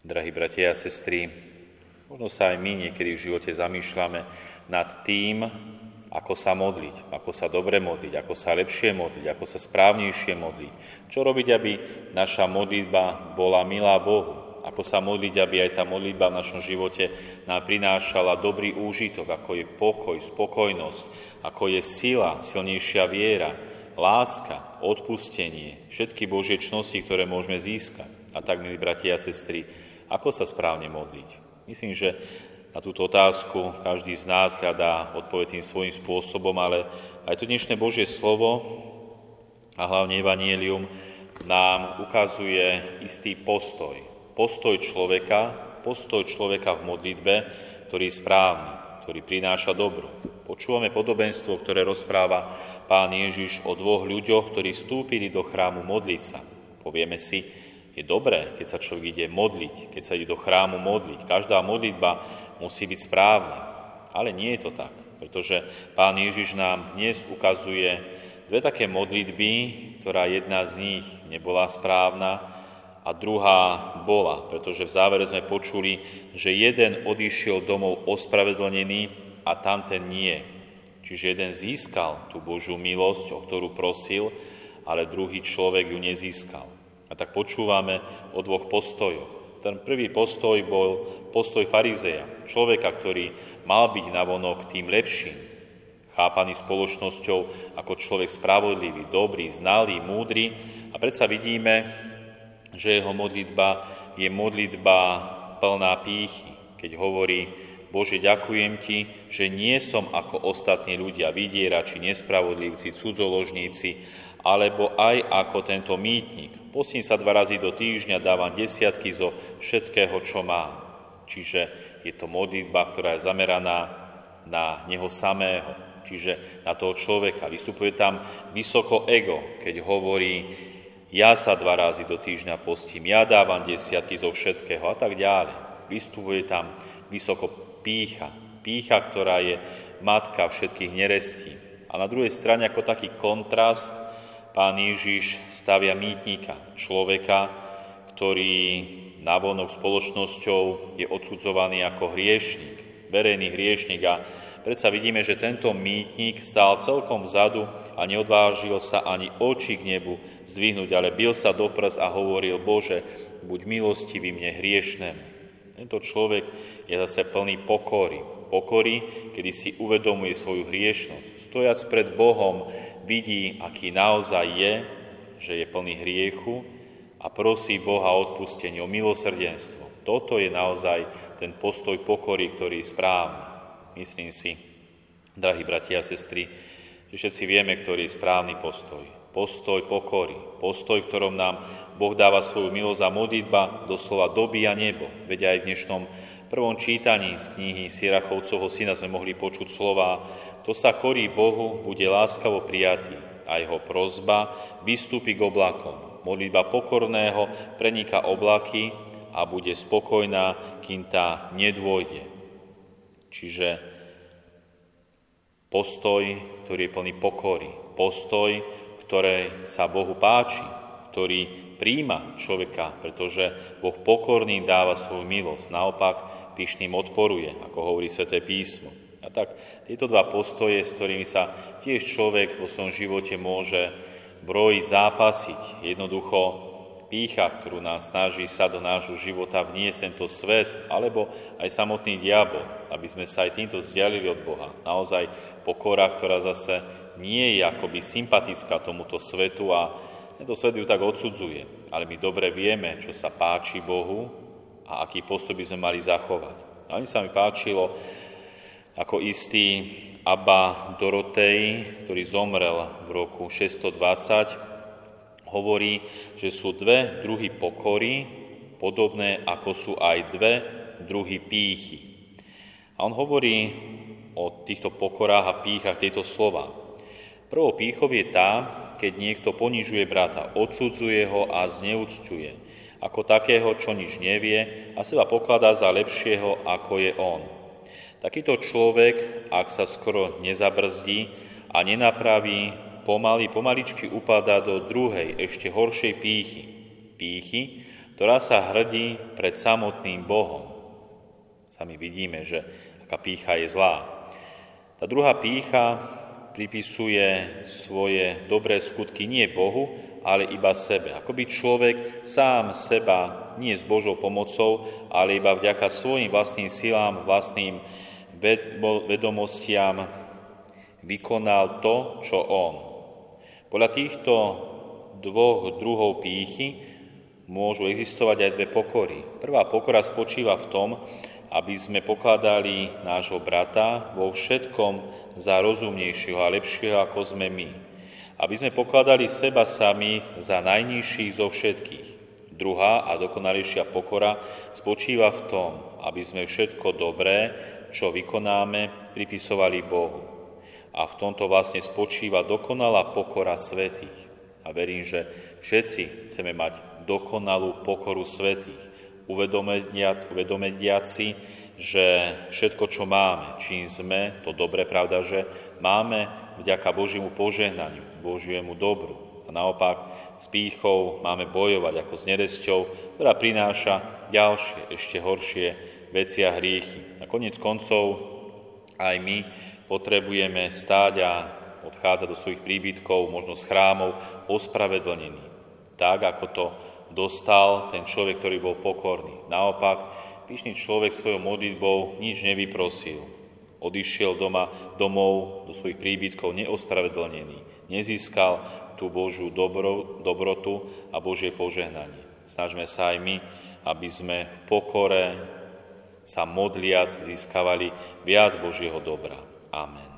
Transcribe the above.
Drahí bratia a sestry, možno sa aj my niekedy v živote zamýšľame nad tým, ako sa modliť, ako sa dobre modliť, ako sa lepšie modliť, ako sa správnejšie modliť. Čo robiť, aby naša modlitba bola milá Bohu, ako sa modliť, aby aj tá modlitba v našom živote nám prinášala dobrý úžitok, ako je pokoj, spokojnosť, ako je sila, silnejšia viera, láska, odpustenie, všetky Božie čnosti, ktoré môžeme získať. A tak, milí bratia a sestry, ako sa správne modliť? Myslím, že na túto otázku každý z nás hľadá odpoveď tým svojím spôsobom, ale aj to dnešné Božie slovo a hlavne Evangelium nám ukazuje istý postoj. Postoj človeka, postoj človeka v modlitbe, ktorý je správny, ktorý prináša dobro. Počúvame podobenstvo, ktoré rozpráva pán Ježiš o dvoch ľuďoch, ktorí vstúpili do chrámu modliť sa. Povieme si, je dobré, keď sa človek ide modliť, keď sa ide do chrámu modliť. Každá modlitba musí byť správna. Ale nie je to tak, pretože Pán Ježiš nám dnes ukazuje dve také modlitby, ktorá jedna z nich nebola správna a druhá bola, pretože v závere sme počuli, že jeden odišiel domov ospravedlnený a tam ten nie. Čiže jeden získal tú Božú milosť, o ktorú prosil, ale druhý človek ju nezískal. A tak počúvame o dvoch postojoch. Ten prvý postoj bol postoj farizeja, človeka, ktorý mal byť navonok tým lepším, chápaný spoločnosťou ako človek spravodlivý, dobrý, znalý, múdry. A predsa vidíme, že jeho modlitba je modlitba plná pýchy, keď hovorí, Bože, ďakujem Ti, že nie som ako ostatní ľudia, vydierači, nespravodlivci, cudzoložníci, alebo aj ako tento mýtnik. Postím sa dva razy do týždňa, dávam desiatky zo všetkého, čo mám. Čiže je to modlitba, ktorá je zameraná na neho samého, čiže na toho človeka. Vystupuje tam vysoko ego, keď hovorí, ja sa dva razy do týždňa postím, ja dávam desiatky zo všetkého a tak ďalej. Vystupuje tam vysoko pícha, pícha, ktorá je matka všetkých nerestí. A na druhej strane ako taký kontrast pán Ježiš stavia mýtnika, človeka, ktorý navonok spoločnosťou je odsudzovaný ako hriešnik, verejný hriešnik a predsa vidíme, že tento mýtnik stál celkom vzadu a neodvážil sa ani oči k nebu zdvihnúť, ale bil sa do prs a hovoril, Bože, buď milostivý mne hriešnému. Tento človek je zase plný pokory. Pokory, kedy si uvedomuje svoju hriešnosť. Stojac pred Bohom vidí, aký naozaj je, že je plný hriechu a prosí Boha o odpustenie, o milosrdenstvo. Toto je naozaj ten postoj pokory, ktorý je správny. Myslím si, drahí bratia a sestry, že všetci vieme, ktorý je správny postoj. Postoj pokory, postoj, v ktorom nám Boh dáva svoju milosť a modlitba doslova dobíja nebo. Veď aj v dnešnom prvom čítaní z knihy Sierachovcovho syna sme mohli počuť slova to sa korí Bohu, bude láskavo prijatý a jeho prozba vystúpi k oblakom. Modlitba pokorného preniká oblaky a bude spokojná, kým tá nedôjde. Čiže postoj, ktorý je plný pokory. Postoj, ktoré sa Bohu páči, ktorý príjma človeka, pretože Boh pokorný dáva svoju milosť. Naopak, pyšným odporuje, ako hovorí sväté písmo. A tak tieto dva postoje, s ktorými sa tiež človek vo svojom živote môže brojiť, zápasiť, jednoducho pícha, ktorú nás snaží sa do nášho života vniesť tento svet, alebo aj samotný diabol, aby sme sa aj týmto vzdialili od Boha. Naozaj pokora, ktorá zase nie je akoby sympatická tomuto svetu a tento svet ju tak odsudzuje. Ale my dobre vieme, čo sa páči Bohu a aký postup by sme mali zachovať. A mi sa mi páčilo, ako istý Abba Dorotej, ktorý zomrel v roku 620, hovorí, že sú dve druhy pokory, podobné ako sú aj dve druhy pýchy. A on hovorí o týchto pokorách a pýchach tieto slova. Prvou pýchou je tá, keď niekto ponižuje brata, odsudzuje ho a zneúctuje, ako takého, čo nič nevie a seba pokladá za lepšieho, ako je on. Takýto človek, ak sa skoro nezabrzdí a nenapraví, pomaly, pomaličky upadá do druhej, ešte horšej pýchy. Pýchy, ktorá sa hrdí pred samotným Bohom. Sami vidíme, že aká pícha je zlá. Tá druhá pícha pripisuje svoje dobré skutky nie Bohu, ale iba sebe. Ako by človek sám seba, nie s Božou pomocou, ale iba vďaka svojim vlastným silám, vlastným vedomostiam vykonal to, čo on. Podľa týchto dvoch druhov pýchy môžu existovať aj dve pokory. Prvá pokora spočíva v tom, aby sme pokladali nášho brata vo všetkom za rozumnejšieho a lepšieho, ako sme my. Aby sme pokladali seba samých za najnižších zo všetkých. Druhá a dokonalejšia pokora spočíva v tom, aby sme všetko dobré, čo vykonáme, pripisovali Bohu. A v tomto vlastne spočíva dokonalá pokora svetých. A verím, že všetci chceme mať dokonalú pokoru svetých uvedomediac si, že všetko, čo máme, čím sme, to dobre, pravda, že máme vďaka Božiemu požehnaniu, Božiemu dobru. A naopak s pýchou máme bojovať ako s neresťou, ktorá prináša ďalšie, ešte horšie veci a hriechy. A konec koncov aj my potrebujeme stáť a odchádzať do svojich príbytkov, možno z chrámov, ospravedlnený. Tak, ako to dostal ten človek, ktorý bol pokorný. Naopak, pyšný človek svojou modlitbou nič nevyprosil. Odišiel doma, domov do svojich príbytkov neospravedlnený. Nezískal tú Božiu dobro, dobrotu a Božie požehnanie. Snažme sa aj my, aby sme v pokore sa modliac získavali viac Božieho dobra. Amen.